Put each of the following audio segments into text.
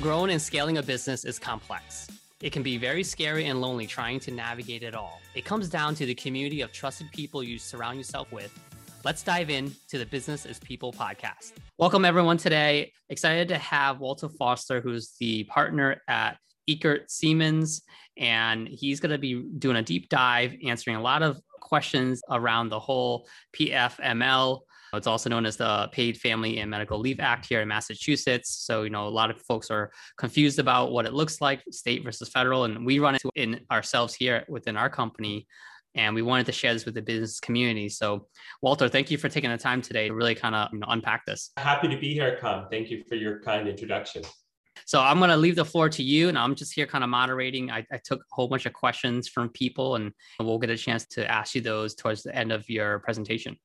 Growing and scaling a business is complex. It can be very scary and lonely trying to navigate it all. It comes down to the community of trusted people you surround yourself with. Let's dive in to the Business is People podcast. Welcome, everyone, today. Excited to have Walter Foster, who's the partner at Eckert Seamans, and he's going to be doing a deep dive, answering a lot of questions around the whole PFML it's also known as the Paid Family and Medical Leave Act here in Massachusetts. So, you know, a lot of folks are confused about what it looks like, state versus federal. And we run into it in ourselves here within our company. And we wanted to share this with the business community. So, Walter, thank you for taking the time today to really kind of you know, unpack this. Happy to be here, Kham. Thank you for your kind introduction. So I'm going to leave the floor to you, and I'm just here kind of moderating. I, I, took a whole bunch of questions from people, and we'll get a chance to ask you those towards the end of your presentation.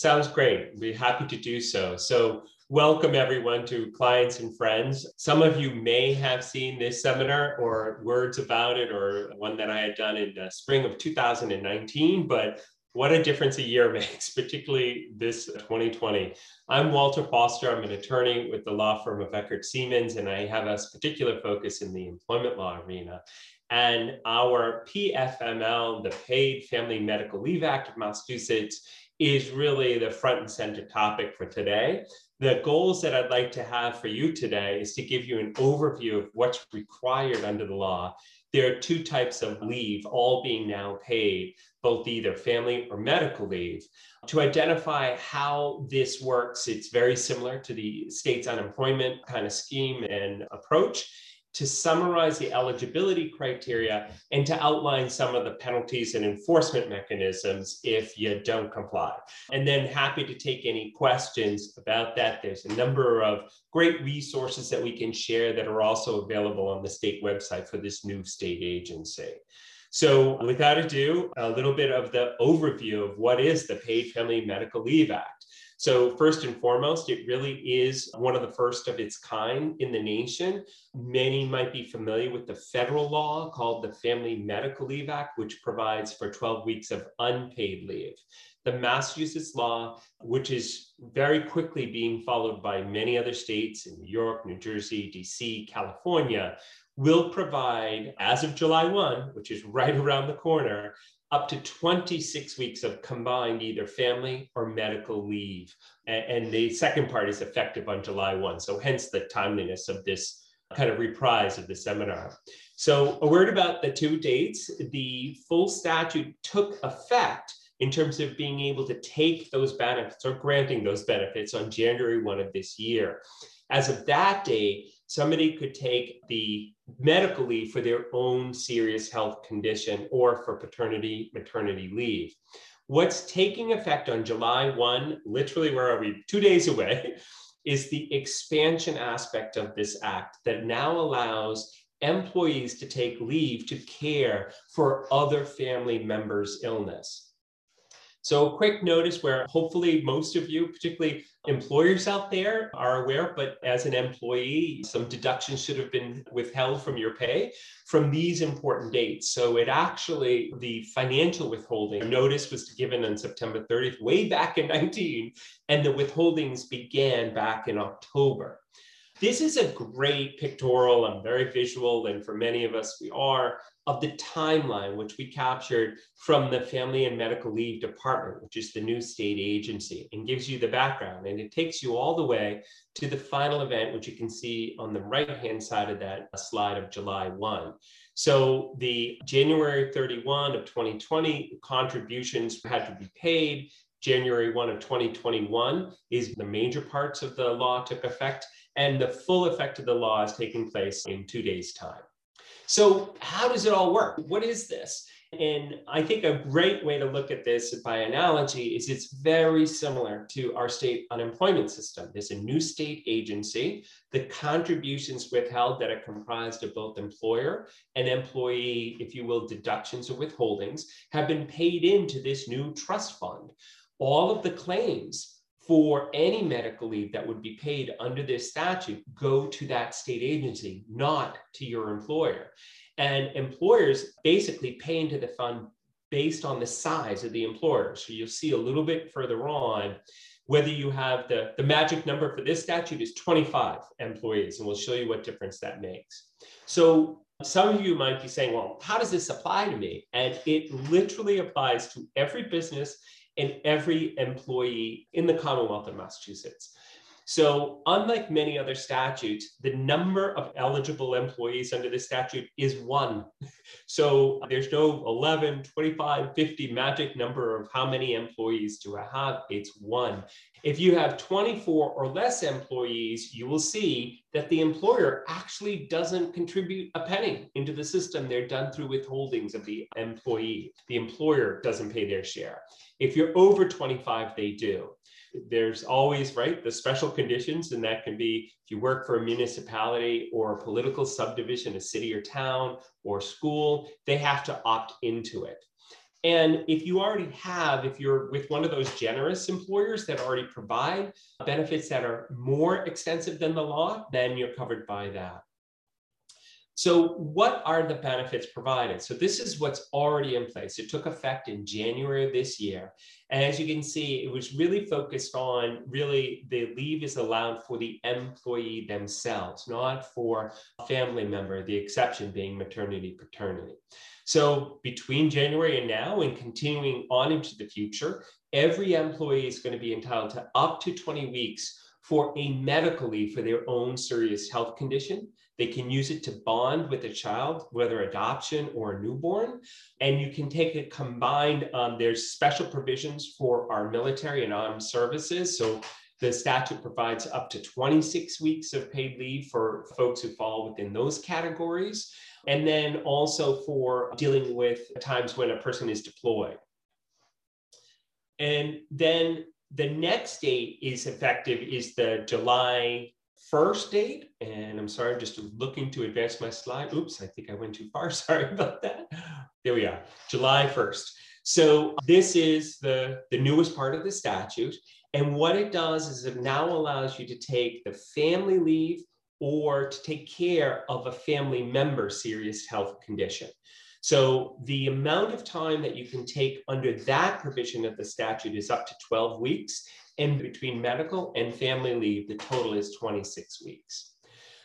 Sounds great. We're happy to do so. So, welcome everyone to clients and friends. Some of you may have seen this seminar or words about it, or one that I had done in the spring of 2019. But what a difference a year makes, particularly this 2020. I'm Walter Foster. I'm an attorney with the law firm of Eckert Seamans, and I have a particular focus in the employment law arena. And our PFML, the Paid Family Medical Leave Act of Massachusetts, is really the front and center topic for today. The goals that I'd like to have for you today is to give you an overview of what's required under the law. There are two types of leave, all being now paid, both either family or medical leave. To identify how this works, it's very similar to the state's unemployment kind of scheme and approach to summarize the eligibility criteria and to outline some of the penalties and enforcement mechanisms if you don't comply. And then happy to take any questions about that. There's a number of great resources that we can share that are also available on the state website for this new state agency. So without ado, a little bit of the overview of what is the Paid Family Medical Leave Act. So, first and foremost, it really is one of the first of its kind in the nation. Many might be familiar with the federal law called the Family Medical Leave Act, which provides for 12 weeks of unpaid leave. The Massachusetts law, which is very quickly being followed by many other states in New York, New Jersey, DC, California, will provide, as of July 1, which is right around the corner, up to 26 weeks of combined either family or medical leave. And, the second part is effective on July 1. So, hence the timeliness of this kind of reprise of the seminar. So, a word about the two dates. The full statute took effect in terms of being able to take those benefits or granting those benefits on January 1 of this year. As of that date, somebody could take the medical leave for their own serious health condition or for paternity, maternity leave. What's taking effect on July 1, literally, where are we? Two days away, is the expansion aspect of this act that now allows employees to take leave to care for other family members' illness. So, quick notice where hopefully most of you, particularly employers out there, are aware, but as an employee, some deductions should have been withheld from your pay from these important dates. So, it actually, the financial withholding notice was given on September 30th, way back in 19, and the withholdings began back in October. This is a great pictorial. I'm very visual, and for many of us, we are of the timeline which we captured from the Family and Medical Leave Department, which is the new state agency, and gives you the background. And it takes you all the way to the final event, which you can see on the right hand side of that slide of July 1. So the January 31 of 2020 contributions had to be paid. January 1 of 2021 is the major parts of the law took effect, and the full effect of the law is taking place in two days' time. So, how does it all work? What is this? And I think a great way to look at this by analogy is it's very similar to our state unemployment system. There's a new state agency. The contributions withheld that are comprised of both employer and employee, if you will, deductions or withholdings have been paid into this new trust fund. All of the claims for any medical leave that would be paid under this statute go to that state agency, not to your employer. And employers basically pay into the fund based on the size of the employer. So you'll see a little bit further on whether you have the, the magic number for this statute is 25 employees, and we'll show you what difference that makes. So some of you might be saying, well, how does this apply to me? And it literally applies to every business and every employee in the Commonwealth of Massachusetts. So, unlike many other statutes, the number of eligible employees under the statute is one. So, there's no 11, 25, 50 magic number of how many employees do I have. It's one. If you have 24 or less employees, you will see that the employer actually doesn't contribute a penny into the system. They're done through withholdings of the employee. The employer doesn't pay their share. If you're over 25, they do there's always right the special conditions and that can be if you work for a municipality or a political subdivision a city or town or school they have to opt into it. And if you already have if you're with one of those generous employers that already provide benefits that are more extensive than the law then you're covered by that so, what are the benefits provided? So, this is what's already in place. It took effect in January of this year. And as you can see, it was really focused on really the leave is allowed for the employee themselves, not for a family member, the exception being maternity, paternity. So, between January and now, and continuing on into the future, every employee is going to be entitled to up to 20 weeks for a medical leave for their own serious health condition they can use it to bond with a child, whether adoption or a newborn. And you can take it combined. Um, there's special provisions for our military and armed services. So the statute provides up to 26 weeks of paid leave for folks who fall within those categories. And then also for dealing with times when a person is deployed. And then the next date is effective is the July first date, and I'm sorry, I'm just looking to advance my slide. Oops, I think I went too far. Sorry about that. There we are, July 1st. So this is the, the newest part of the statute. And what it does is it now allows you to take the family leave or to take care of a family member's serious health condition. So the amount of time that you can take under that provision of the statute is up to 12 weeks. And between medical and family leave, the total is 26 weeks.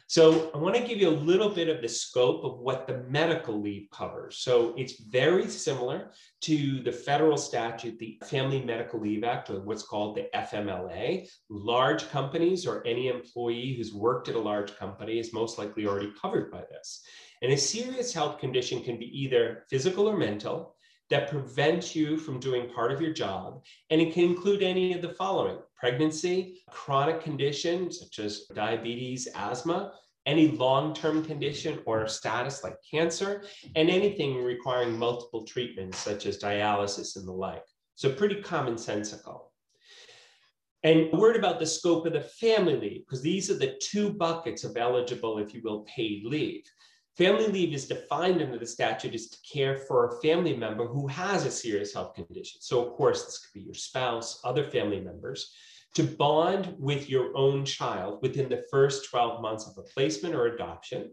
So I want to give you a little bit of the scope of what the medical leave covers. So it's very similar to the federal statute, the Family Medical Leave Act, or what's called the FMLA. Large companies or any employee who's worked at a large company is most likely already covered by this. And a serious health condition can be either physical or mental that prevents you from doing part of your job. And it can include any of the following pregnancy, chronic conditions such as diabetes, asthma, any long term condition or status like cancer, and anything requiring multiple treatments such as dialysis and the like. So, pretty commonsensical. And a word about the scope of the family leave, because these are the two buckets of eligible, if you will, paid leave. Family leave is defined under the statute as to care for a family member who has a serious health condition. So, of course, this could be your spouse, other family members, to bond with your own child within the first 12 months of a placement or adoption.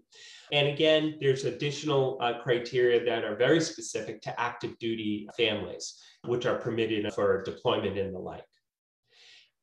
And again, there's additional uh, criteria that are very specific to active duty families, which are permitted for deployment and the like.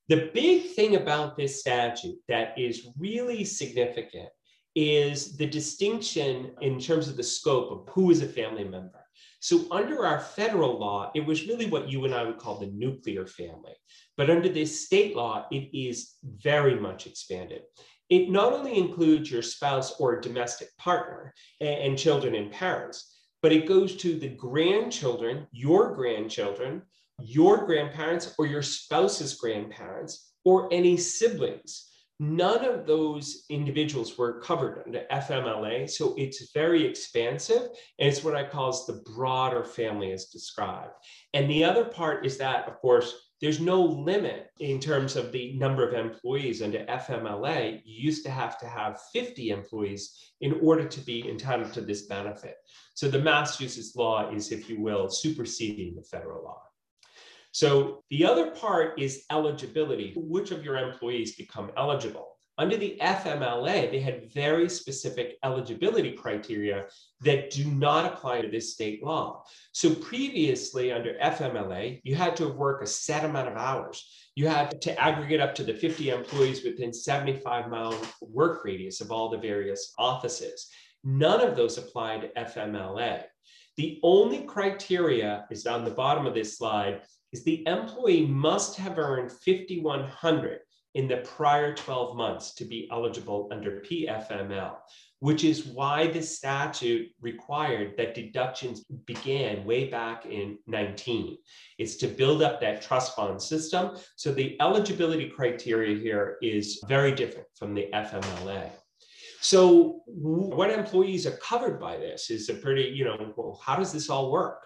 The big thing about this statute that is really significant is the distinction in terms of the scope of who is a family member. So, under our federal law, it was really what you and I would call the nuclear family. But under this state law, it is very much expanded. It not only includes your spouse or domestic partner and, children and parents, but it goes to the grandchildren, your grandchildren, your grandparents, or your spouse's grandparents, or any siblings None of those individuals were covered under FMLA, so it's very expansive, and it's what I call the broader family as described. And the other part is that, of course, there's no limit in terms of the number of employees under FMLA. You used to have to have 50 employees in order to be entitled to this benefit. So the Massachusetts law is, if you will, superseding the federal law. So the other part is eligibility. Which of your employees become eligible? under the FMLA, they had very specific eligibility criteria that do not apply to this state law. So previously under FMLA, you had to work a set amount of hours. You had to aggregate up to the 50 employees within 75 mile work radius of all the various offices. None of those apply to FMLA. The only criteria is on the bottom of this slide is the employee must have earned 5,100 in the prior 12 months to be eligible under PFML, which is why the statute required that deductions began way back in 19. It's to build up that trust fund system. So the eligibility criteria here is very different from the FMLA. So what employees are covered by this is a pretty, you know, well, how does this all work?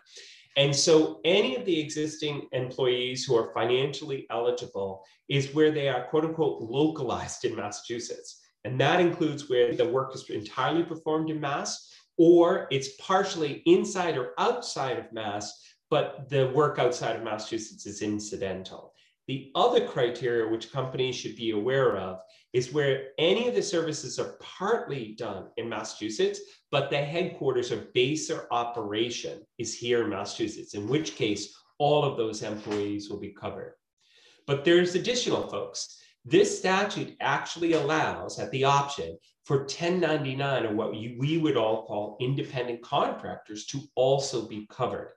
And so any of the existing employees who are financially eligible is where they are quote unquote localized in Massachusetts. And that includes where the work is entirely performed in Mass or it's partially inside or outside of Mass, but the work outside of Massachusetts is incidental. The other criteria which companies should be aware of is where any of the services are partly done in Massachusetts, but the headquarters or base or operation is here in Massachusetts, in which case all of those employees will be covered. But there's additional folks. This statute actually allows at the option for 1099 or what we would all call independent contractors to also be covered.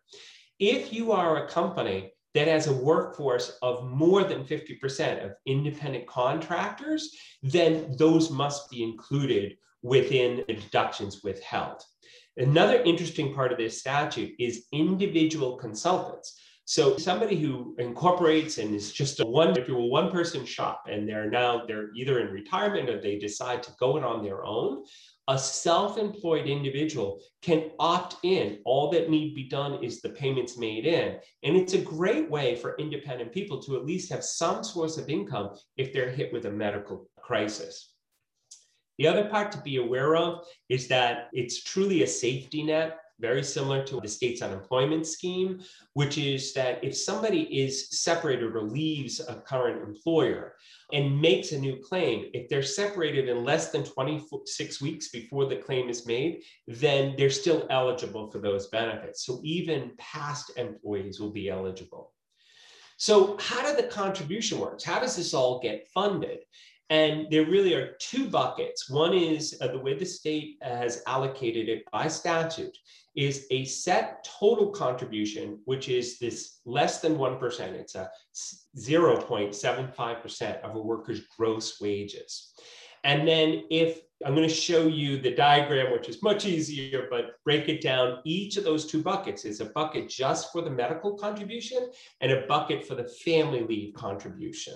If you are a company that has a workforce of more than 50% of independent contractors, then those must be included within the deductions withheld. Another interesting part of this statute is individual consultants. So somebody who incorporates and is just a one, if you're a one person shop and they're now, they're either in retirement or they decide to go it on their own, a self-employed individual can opt in. All that need be done is the payments made in. And it's a great way for independent people to at least have some source of income if they're hit with a medical crisis. The other part to be aware of is that it's truly a safety net very similar to the state's unemployment scheme, which is that if somebody is separated or leaves a current employer and makes a new claim, if they're separated in less than 26 weeks before the claim is made, then they're still eligible for those benefits. So even past employees will be eligible. So how do the contribution works? How does this all get funded? And there really are two buckets. One is uh, the way the state has allocated it by statute is a set total contribution, which is this less than 1%. It's a 0.75% of a worker's gross wages. And then if I'm going to show you the diagram, which is much easier, but break it down. Each of those two buckets is a bucket just for the medical contribution and a bucket for the family leave contribution.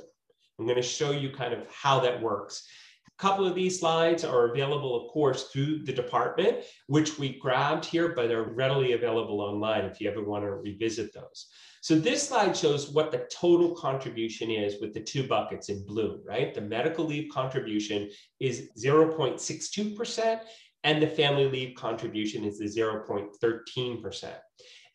I'm going to show you kind of how that works. A couple of these slides are available, of course, through the department, which we grabbed here, but are readily available online if you ever want to revisit those. So this slide shows what the total contribution is with the two buckets in blue, right? The medical leave contribution is 0.62%, and the family leave contribution is the 0.13%.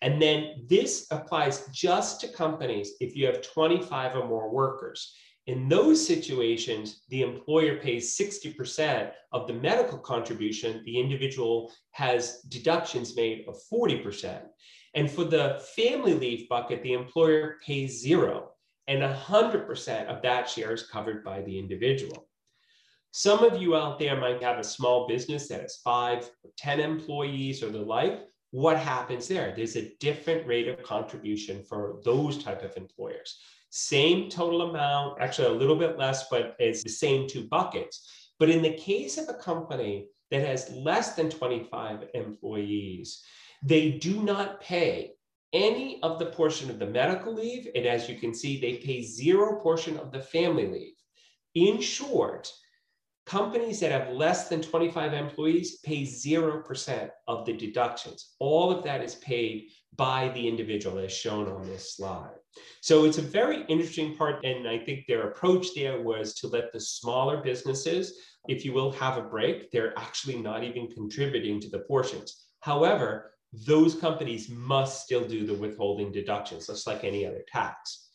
And then this applies just to companies if you have 25 or more workers. In those situations, the employer pays 60% of the medical contribution. The individual has deductions made of 40%. And for the family leave bucket, the employer pays zero, and 100% of that share is covered by the individual. Some of you out there might have a small business that has five or 10 employees or the like. What happens there? There's a different rate of contribution for those type of employers same total amount, actually a little bit less, but it's the same two buckets. But in the case of a company that has less than 25 employees, they do not pay any of the portion of the medical leave. And as you can see, they pay zero portion of the family leave. In short, companies that have less than 25 employees pay 0% of the deductions. All of that is paid by the individual as shown on this slide. So it's a very interesting part. And I think their approach there was to let the smaller businesses, if you will, have a break. They're actually not even contributing to the portions. However, those companies must still do the withholding deductions, just like any other tax.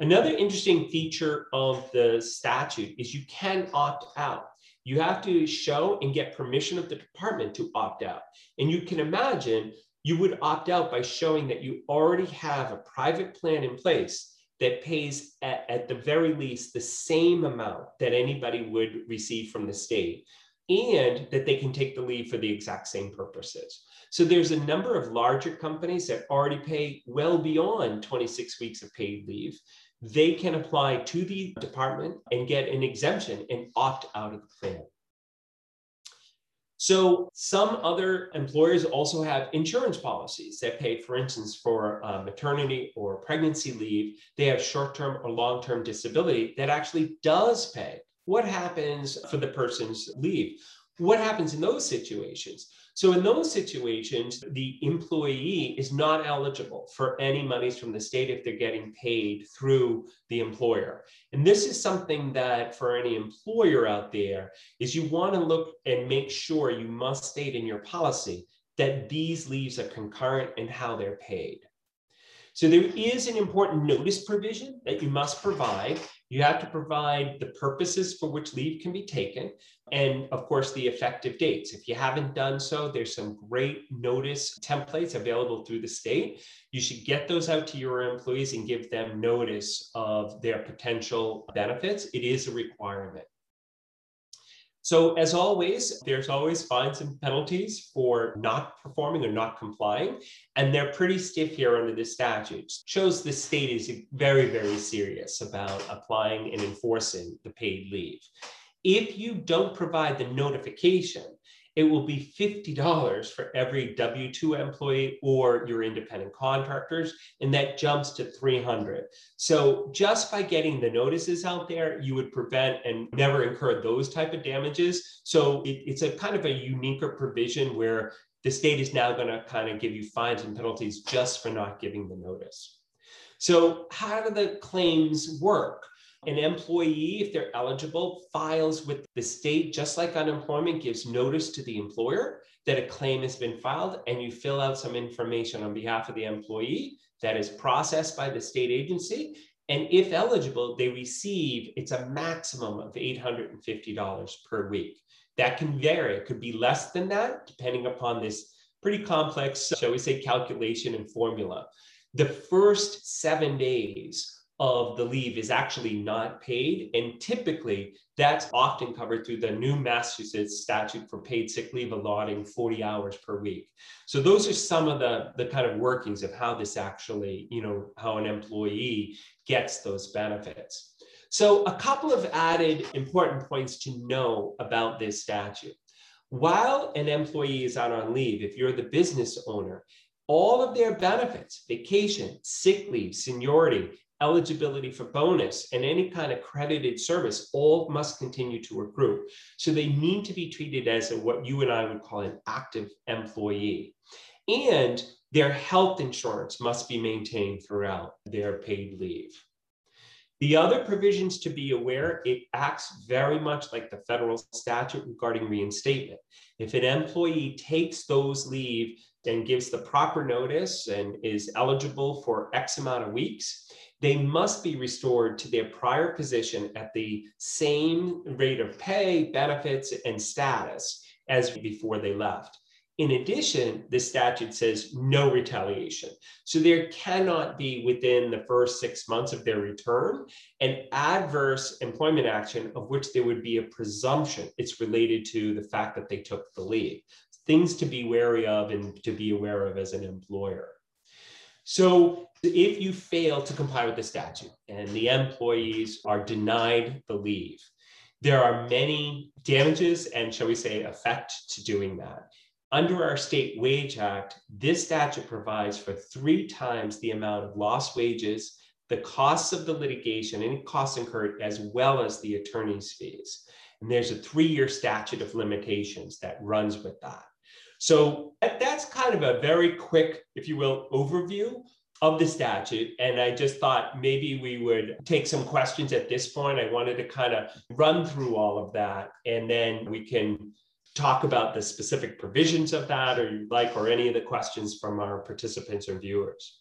Another interesting feature of the statute is you can opt out. You have to show and get permission of the department to opt out. And you can imagine you would opt out by showing that you already have a private plan in place that pays at, at, the very least the same amount that anybody would receive from the state and that they can take the leave for the exact same purposes. So there's a number of larger companies that already pay well beyond 26 weeks of paid leave. They can apply to the department and get an exemption and opt out of the plan. So some other employers also have insurance policies that pay, for instance, for uh, maternity or pregnancy leave. They have short-term or long-term disability that actually does pay. What happens for the person's leave? What happens in those situations? So, in those situations, the employee is not eligible for any monies from the state if they're getting paid through the employer. And this is something that for any employer out there is you want to look and make sure you must state in your policy that these leaves are concurrent and how they're paid. So there is an important notice provision that you must provide. You have to provide the purposes for which leave can be taken, and of course, the effective dates. If you haven't done so, there's some great notice templates available through the state. You should get those out to your employees and give them notice of their potential benefits. It is a requirement. So, as always, there's always fines and penalties for not performing or not complying, and they're pretty stiff here under the statutes. Shows the state is very, very serious about applying and enforcing the paid leave. If you don't provide the notification, it will be $50 for every W-2 employee or your independent contractors, and that jumps to 300. So just by getting the notices out there, you would prevent and never incur those type of damages. So it, it's a kind of a uniquer provision where the state is now going to kind of give you fines and penalties just for not giving the notice. So how do the claims work? An employee, if they're eligible, files with the state, just like unemployment, gives notice to the employer that a claim has been filed, and you fill out some information on behalf of the employee that is processed by the state agency. And if eligible, they receive it's a maximum of $850 per week. That can vary. It could be less than that, depending upon this pretty complex, shall we say, calculation and formula. The first seven days of the leave is actually not paid. And typically, that's often covered through the new Massachusetts statute for paid sick leave allotting 40 hours per week. So those are some of the, the kind of workings of how this actually, you know, how an employee gets those benefits. So a couple of added important points to know about this statute. While an employee is out on leave, if you're the business owner, all of their benefits, vacation, sick leave, seniority, eligibility for bonus and any kind of credited service all must continue to accrue. So they need to be treated as a, what you and I would call an active employee. And their health insurance must be maintained throughout their paid leave. The other provisions to be aware, it acts very much like the federal statute regarding reinstatement. If an employee takes those leave and gives the proper notice and is eligible for X amount of weeks, they must be restored to their prior position at the same rate of pay, benefits, and status as before they left. In addition, the statute says no retaliation. So there cannot be within the first six months of their return an adverse employment action of which there would be a presumption it's related to the fact that they took the leave. Things to be wary of and to be aware of as an employer. So if you fail to comply with the statute and the employees are denied the leave, there are many damages and, shall we say, effect to doing that. Under our State Wage Act, this statute provides for three times the amount of lost wages, the costs of the litigation, any costs incurred, as well as the attorney's fees. And there's a three year statute of limitations that runs with that. So that's kind of a very quick, if you will, overview of the statute. And I just thought maybe we would take some questions at this point. I wanted to kind of run through all of that and then we can talk about the specific provisions of that or you like, or any of the questions from our participants or viewers.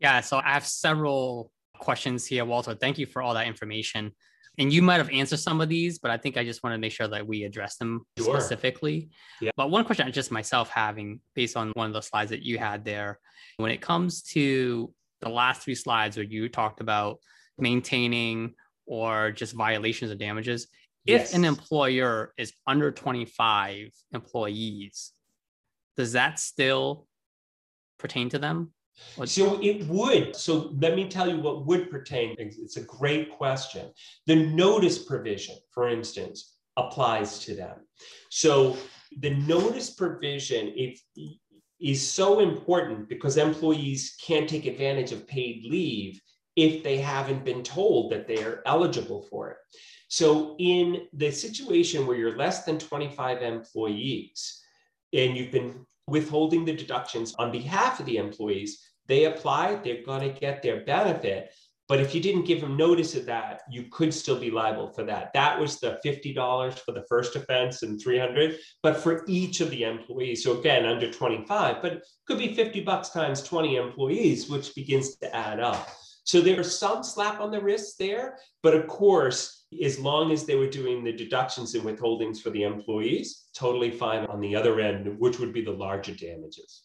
Yeah, so I have several questions here, Walter. Thank you for all that information. And you might have answered some of these, but I think I just want to make sure that we address them sure. specifically. Yeah. But one question I just myself having based on one of the slides that you had there, when it comes to the last three slides where you talked about maintaining or just violations of damages, yes. if an employer is under 25 employees, does that still pertain to them? So it would. So let me tell you what would pertain. It's a great question. The notice provision, for instance, applies to them. So the notice provision if, is so important because employees can't take advantage of paid leave if they haven't been told that they are eligible for it. So in the situation where you're less than 25 employees and you've been withholding the deductions on behalf of the employees. They apply, they're going to get their benefit. But if you didn't give them notice of that, you could still be liable for that. That was the $50 for the first offense and 300, but for each of the employees. So again, under 25, but it could be 50 bucks times 20 employees, which begins to add up. So there's some slap on the wrist there, but of course, as long as they were doing the deductions and withholdings for the employees, totally fine on the other end, which would be the larger damages.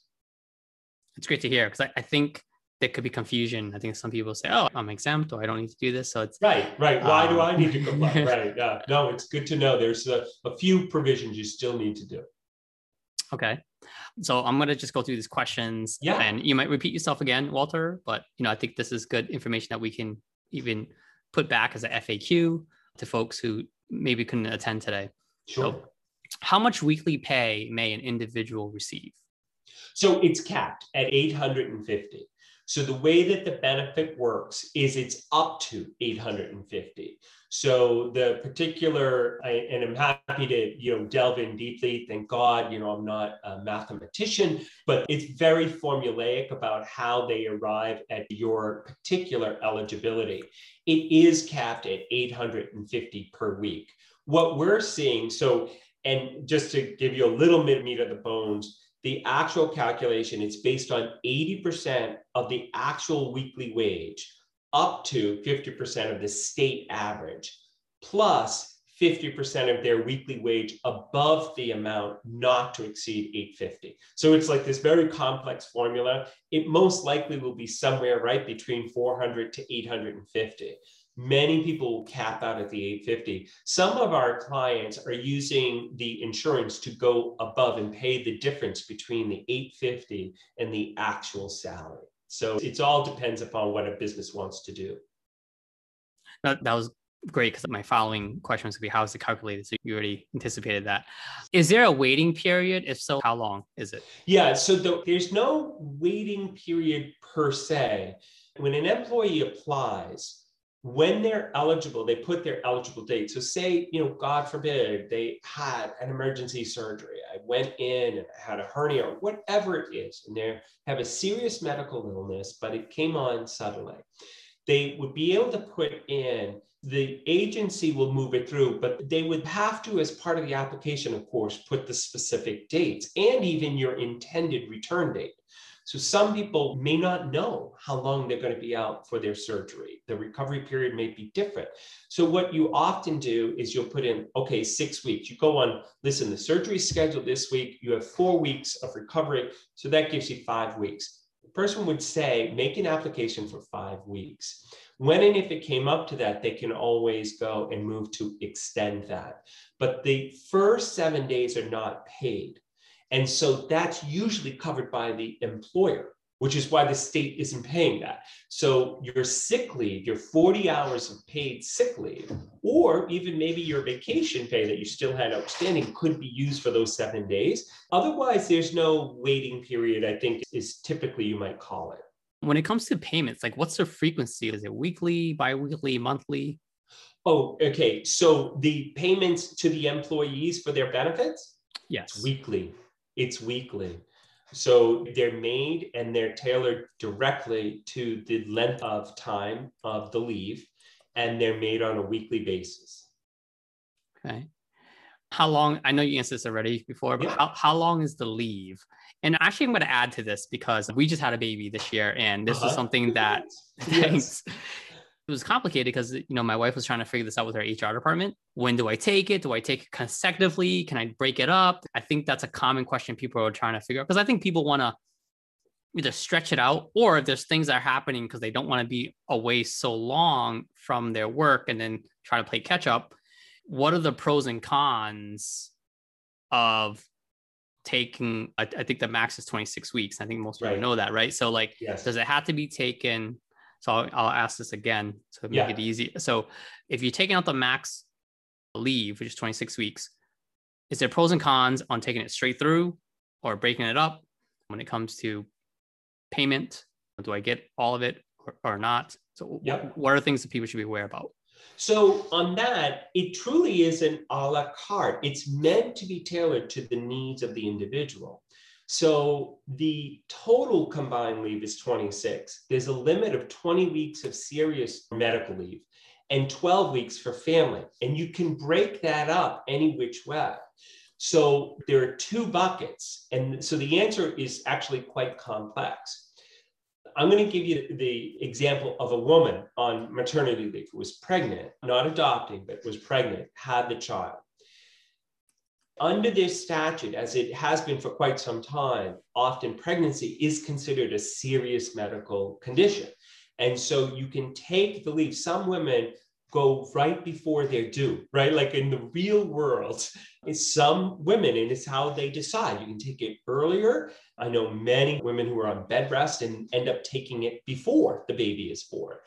It's great to hear because I, I, think there could be confusion. I think some people say, "Oh, I'm exempt, or I don't need to do this." So it's right, right. Why um, do I need to comply? Um, right. Yeah. No, it's good to know. There's a, a few provisions you still need to do. Okay. So I'm gonna just go through these questions. Yeah. And you might repeat yourself again, Walter, but you know, I think this is good information that we can even put back as a FAQ to folks who maybe couldn't attend today. Sure. So, how much weekly pay may an individual receive? So it's capped at 850. So the way that the benefit works is it's up to 850. So the particular, I, and I'm happy to you know delve in deeply. Thank God, you know I'm not a mathematician, but it's very formulaic about how they arrive at your particular eligibility. It is capped at 850 per week. What we're seeing, so and just to give you a little bit meat of the bones, the actual calculation is based on 80% of the actual weekly wage up to 50% of the state average, plus 50% of their weekly wage above the amount not to exceed 850. So it's like this very complex formula. It most likely will be somewhere right between 400 to 850. Many people will cap out at the 850. Some of our clients are using the insurance to go above and pay the difference between the 850 and the actual salary. So it all depends upon what a business wants to do. That, that was great because my following question was going to be how is it calculated? So you already anticipated that. Is there a waiting period? If so, how long is it? Yeah, so the, there's no waiting period per se. When an employee applies, when they're eligible, they put their eligible date. So say, you know, God forbid, they had an emergency surgery. I went in and I had a hernia or whatever it is, and they have a serious medical illness, but it came on suddenly. They would be able to put in the agency will move it through, but they would have to, as part of the application, of course, put the specific dates and even your intended return date. So some people may not know how long they're going to be out for their surgery. The recovery period may be different. So what you often do is you'll put in, okay, six weeks. You go on, listen, the surgery is scheduled this week. You have four weeks of recovery. So that gives you five weeks. The person would say, make an application for five weeks. When and if it came up to that, they can always go and move to extend that. But the first seven days are not paid. And so that's usually covered by the employer, which is why the state isn't paying that. So your sick leave, your 40 hours of paid sick leave, or even maybe your vacation pay that you still had outstanding could be used for those seven days. Otherwise, there's no waiting period, I think is typically you might call it. When it comes to payments, like what's the frequency? Is it weekly, biweekly, monthly? Oh, okay. So the payments to the employees for their benefits? Yes. Weekly it's weekly. So they're made and they're tailored directly to the length of time of the leave, and they're made on a weekly basis. Okay. How long? I know you answered this already before, but yeah. how, how long is the leave? And actually, I'm going to add to this because we just had a baby this year, and this uh-huh. is something that yes. It was complicated because you know my wife was trying to figure this out with her HR department. When do I take it? Do I take it consecutively? Can I break it up? I think that's a common question people are trying to figure out because I think people want to either stretch it out or if there's things that are happening because they don't want to be away so long from their work and then try to play catch up. What are the pros and cons of taking? I, I think the max is 26 weeks. I think most people right. know that, right? So like, yes. does it have to be taken so I'll, I'll ask this again to make yeah. it easy. So if you're taking out the max leave, which is 26 weeks, is there pros and cons on taking it straight through or breaking it up when it comes to payment? Do I get all of it or, or not? So yep. what are things that people should be aware about? So on that, it truly is an a la carte. It's meant to be tailored to the needs of the individual. So the total combined leave is 26. There's a limit of 20 weeks of serious medical leave and 12 weeks for family. And you can break that up any which way. So there are two buckets. And so the answer is actually quite complex. I'm going to give you the example of a woman on maternity leave who was pregnant, not adopting, but was pregnant, had the child under this statute, as it has been for quite some time, often pregnancy is considered a serious medical condition. And so you can take the leave. Some women go right before they're due, right? Like in the real world, it's some women, and it's how they decide. You can take it earlier. I know many women who are on bed rest and end up taking it before the baby is born.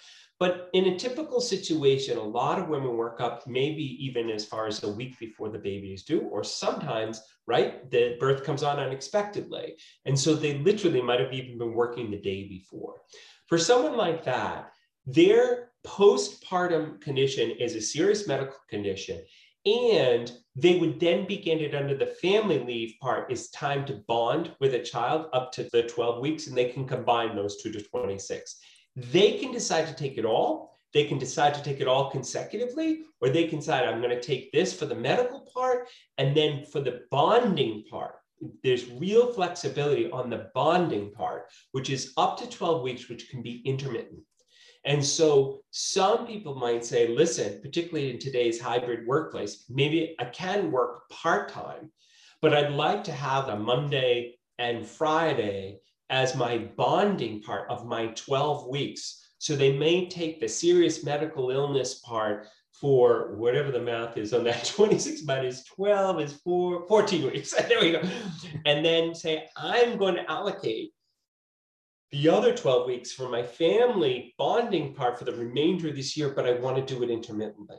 But in a typical situation, a lot of women work up maybe even as far as a week before the baby is due, or sometimes, right, the birth comes on unexpectedly. And so they literally might have even been working the day before. For someone like that, their postpartum condition is a serious medical condition. And they would then begin it under the family leave part is time to bond with a child up to the 12 weeks, and they can combine those two to 26. They can decide to take it all. They can decide to take it all consecutively, or they can decide, I'm going to take this for the medical part. And then for the bonding part, there's real flexibility on the bonding part, which is up to 12 weeks, which can be intermittent. And so some people might say, listen, particularly in today's hybrid workplace, maybe I can work part time, but I'd like to have a Monday and Friday as my bonding part of my 12 weeks. So they may take the serious medical illness part for whatever the math is on that 26 minus 12 is four, 14 weeks. there we go. And then say, I'm going to allocate the other 12 weeks for my family bonding part for the remainder of this year, but I want to do it intermittently.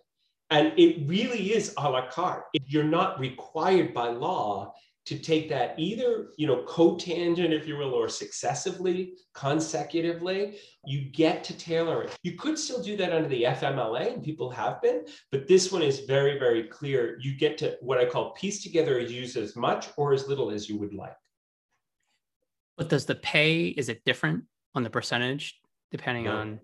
And it really is a la carte. You're not required by law to take that either, you know, cotangent, if you will, or successively, consecutively, you get to tailor it. You could still do that under the FMLA, and people have been, but this one is very, very clear. You get to what I call piece together, use as much or as little as you would like. But does the pay, is it different on the percentage depending no. on,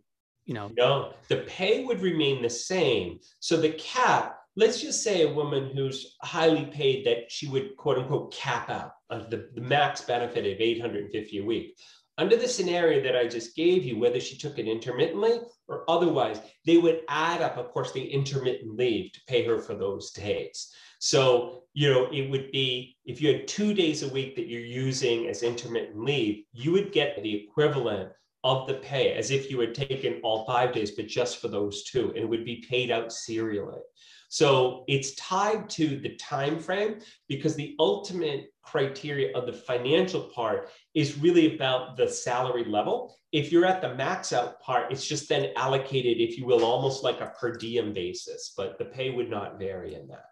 you know? No, the pay would remain the same. So the cap let's just say a woman who's highly paid that she would quote unquote cap out of the, the max benefit of 850 a week. Under the scenario that I just gave you, whether she took it intermittently or otherwise, they would add up, of course, the intermittent leave to pay her for those days. So, you know, it would be if you had two days a week that you're using as intermittent leave, you would get the equivalent of the pay as if you had taken all five days, but just for those two, and it would be paid out serially. So it's tied to the time frame because the ultimate criteria of the financial part is really about the salary level. If you're at the max out part, it's just then allocated, if you will, almost like a per diem basis, but the pay would not vary in that.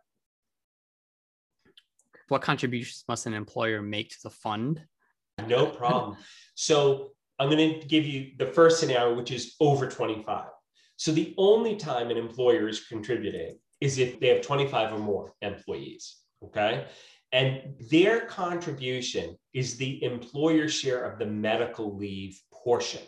What contributions must an employer make to the fund? No problem. so I'm going to give you the first scenario, which is over 25. So the only time an employer is contributing is if they have 25 or more employees. Okay. And their contribution is the employer share of the medical leave portion.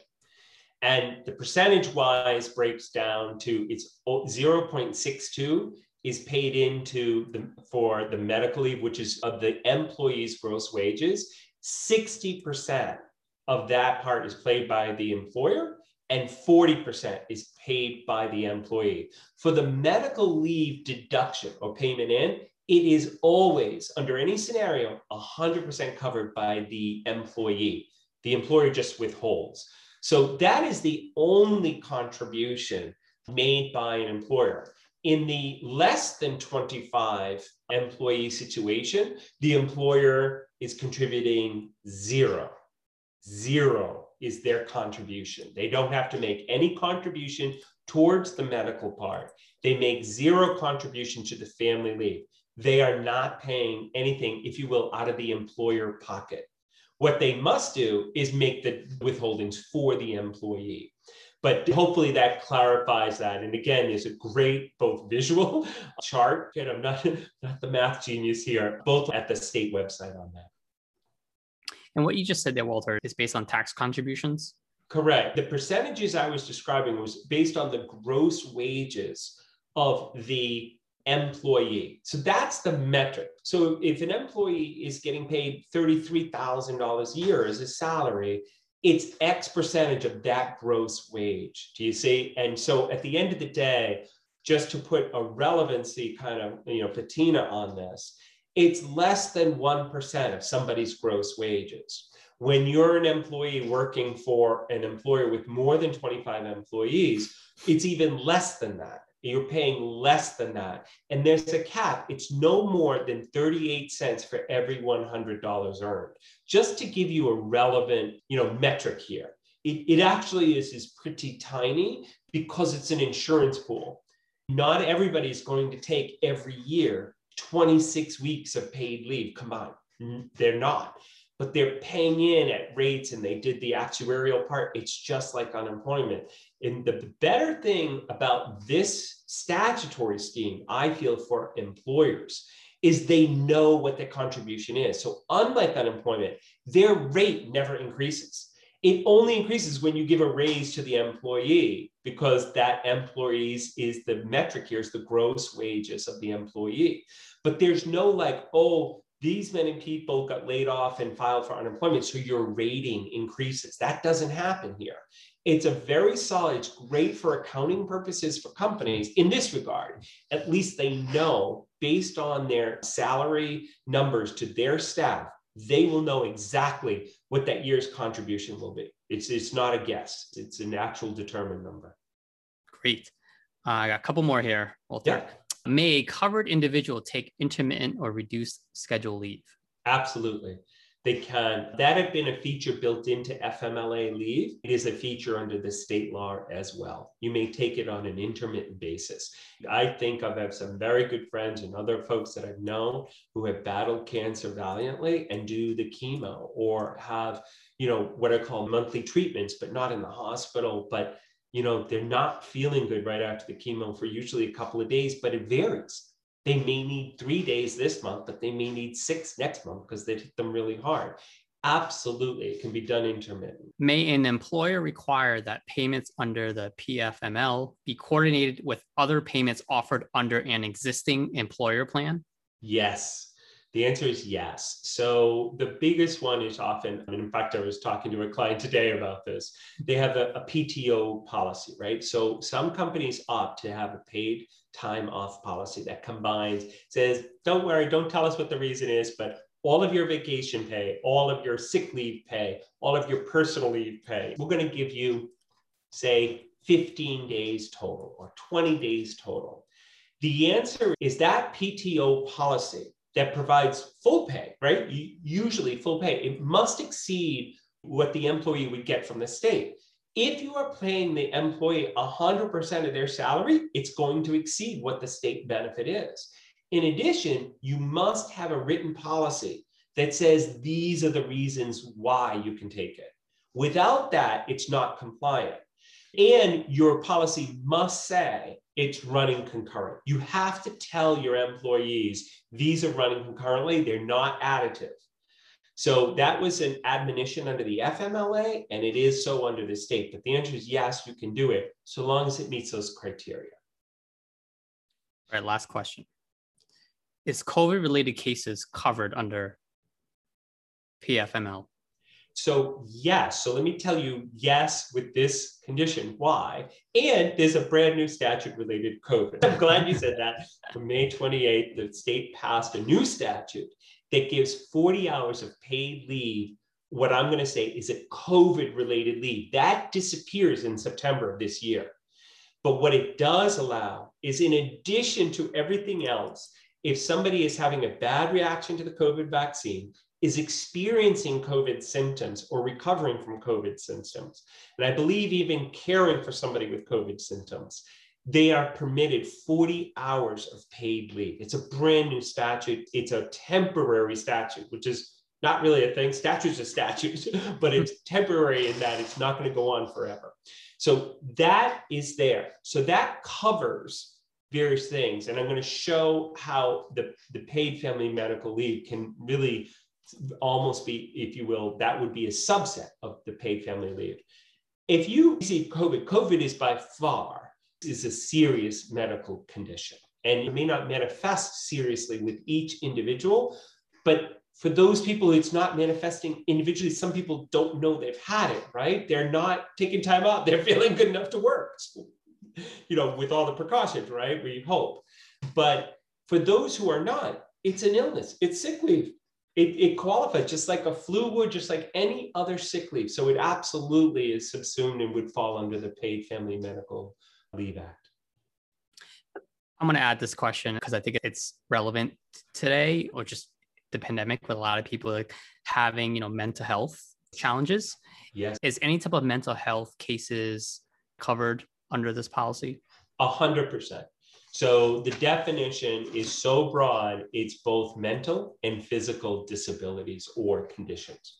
And the percentage wise breaks down to it's 0.62 is paid into the for the medical leave, which is of the employee's gross wages. 60% of that part is paid by the employer and 40% is paid by the employee. For the medical leave deduction or payment in, it is always, under any scenario, 100% covered by the employee. The employer just withholds. So that is the only contribution made by an employer. In the less than 25 employee situation, the employer is contributing zero. Zero is their contribution. They don't have to make any contribution towards the medical part. They make zero contribution to the family leave. They are not paying anything, if you will, out of the employer pocket. What they must do is make the withholdings for the employee. But hopefully that clarifies that. And again, there's a great both visual chart, and I'm not, not the math genius here, both at the state website on that. And what you just said there, Walter, is based on tax contributions? Correct. The percentages I was describing was based on the gross wages of the employee. So that's the metric. So if an employee is getting paid $33,000 a year as a salary, it's X percentage of that gross wage. Do you see? And so at the end of the day, just to put a relevancy kind of, you know, patina on this, it's less than 1% of somebody's gross wages. When you're an employee working for an employer with more than 25 employees, it's even less than that. You're paying less than that. And there's a cap. It's no more than 38 cents for every $100 earned. Just to give you a relevant, you know, metric here. It, it actually is, is pretty tiny because it's an insurance pool. Not everybody is going to take every year 26 weeks of paid leave combined. Mm-hmm. They're not, but they're paying in at rates and they did the actuarial part. It's just like unemployment. And the better thing about this statutory scheme, I feel for employers, is they know what the contribution is. So, unlike unemployment, their rate never increases. It only increases when you give a raise to the employee because that employees is the metric here is the gross wages of the employee. But there's no like, oh, these many people got laid off and filed for unemployment, so your rating increases. That doesn't happen here. It's a very solid, it's great for accounting purposes for companies in this regard. At least they know based on their salary numbers to their staff, they will know exactly what that year's contribution will be. It's, it's not a guess, it's an actual determined number. Great. Uh, I got a couple more here. Walter. Yeah. May a covered individual take intermittent or reduced schedule leave? Absolutely. They can. That had been a feature built into FMLA leave. It is a feature under the state law as well. You may take it on an intermittent basis. I think I've had some very good friends and other folks that I've known who have battled cancer valiantly and do the chemo or have, you know, what I call monthly treatments, but not in the hospital, but you know, they're not feeling good right after the chemo for usually a couple of days, but it varies. They may need three days this month, but they may need six next month because they hit them really hard. Absolutely, it can be done intermittent. May an employer require that payments under the PFML be coordinated with other payments offered under an existing employer plan? Yes. The answer is yes. So the biggest one is often, I mean, in fact, I was talking to a client today about this. They have a, a PTO policy, right? So some companies opt to have a paid time off policy that combines, says, don't worry, don't tell us what the reason is, but all of your vacation pay, all of your sick leave pay, all of your personal leave pay, we're going to give you, say, 15 days total or 20 days total. The answer is that PTO policy that provides full pay, right? Usually full pay, it must exceed what the employee would get from the state. If you are paying the employee 100% of their salary, it's going to exceed what the state benefit is. In addition, you must have a written policy that says these are the reasons why you can take it. Without that, it's not compliant. And your policy must say it's running concurrent. You have to tell your employees these are running concurrently, they're not additive. So that was an admonition under the FMLA, and it is so under the state. But the answer is yes, you can do it so long as it meets those criteria. All right, last question. Is COVID related cases covered under PFML? So, yes. So, let me tell you yes with this condition. Why? And there's a brand new statute related COVID. I'm glad you said that. On May 28th, the state passed a new statute that gives 40 hours of paid leave. What I'm going to say is a COVID related leave that disappears in September of this year. But what it does allow is, in addition to everything else, if somebody is having a bad reaction to the COVID vaccine, is experiencing COVID symptoms or recovering from COVID symptoms, and I believe even caring for somebody with COVID symptoms, they are permitted 40 hours of paid leave. It's a brand new statute. It's a temporary statute, which is not really a thing. Statute's a statute, but it's temporary in that it's not going to go on forever. So that is there. So that covers various things. And I'm going to show how the, the paid family medical leave can really almost be, if you will, that would be a subset of the paid family leave. If you see COVID, COVID is by far is a serious medical condition. And it may not manifest seriously with each individual, but for those people, it's not manifesting individually. Some people don't know they've had it, right? They're not taking time out. They're feeling good enough to work, you know, with all the precautions, right? We hope. But for those who are not, it's an illness, it's sick leave. It, it qualifies just like a flu would, just like any other sick leave. So it absolutely is subsumed and would fall under the paid family medical leave act. I'm going to add this question because I think it's relevant today or just the pandemic with a lot of people like having, you know, mental health challenges. Yes. Is any type of mental health cases covered under this policy? A hundred percent. So the definition is so broad, it's both mental and physical disabilities or conditions.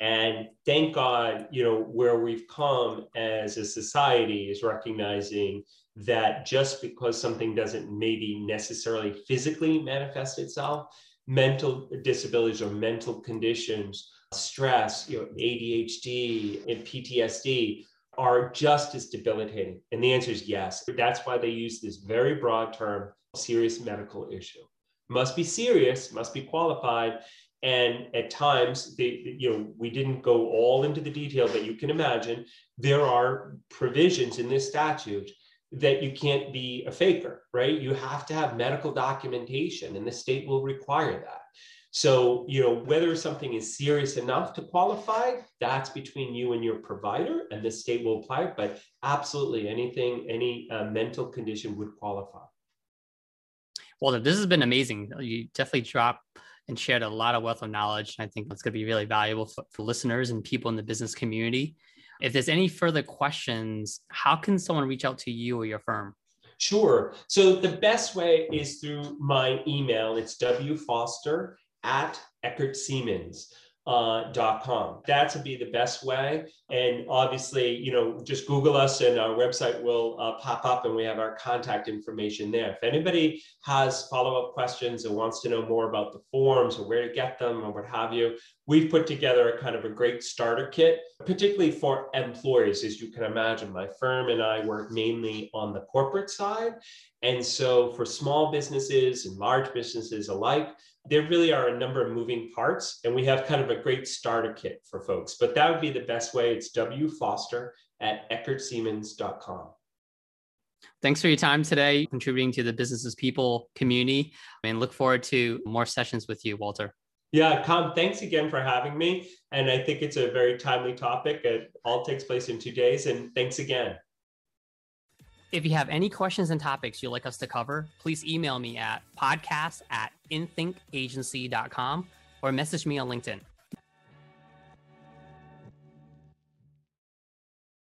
And thank God, you know, where we've come as a society is recognizing that just because something doesn't maybe necessarily physically manifest itself, mental disabilities or mental conditions, stress, you know, ADHD and PTSD are just as debilitating? And the answer is yes. That's why they use this very broad term, serious medical issue. Must be serious, must be qualified. And at times, they, you know, we didn't go all into the detail, but you can imagine there are provisions in this statute that you can't be a faker, right? You have to have medical documentation, and the state will require that. So, you know, whether something is serious enough to qualify, that's between you and your provider, and the state will apply. it But absolutely, anything, any uh, mental condition would qualify. Well, this has been amazing. You definitely dropped and shared a lot of wealth of knowledge. And I think it's going to be really valuable for, for listeners and people in the business community. If there's any further questions, how can someone reach out to you or your firm? Sure. So the best way is through my email. It's wfoster at Eckert Seamans. Uh, dot com. That would be the best way. And obviously, you know, just Google us and our website will uh, pop up and we have our contact information there. If anybody has follow up questions and wants to know more about the forms or where to get them or what have you, we've put together a kind of a great starter kit, particularly for employers. As you can imagine, my firm and I work mainly on the corporate side. And so for small businesses and large businesses alike, there really are a number of moving parts, and we have kind of a great starter kit for folks. But that would be the best way. It's W Foster at EckertSeamans.com. Thanks for your time today, contributing to the Business is People community, and look forward to more sessions with you, Walter. Yeah, Kham, thanks again for having me. And I think it's a very timely topic. It all takes place in two days. And thanks again. If you have any questions and topics you'd like us to cover, please email me at podcast at inthinkagency.com or message me on LinkedIn.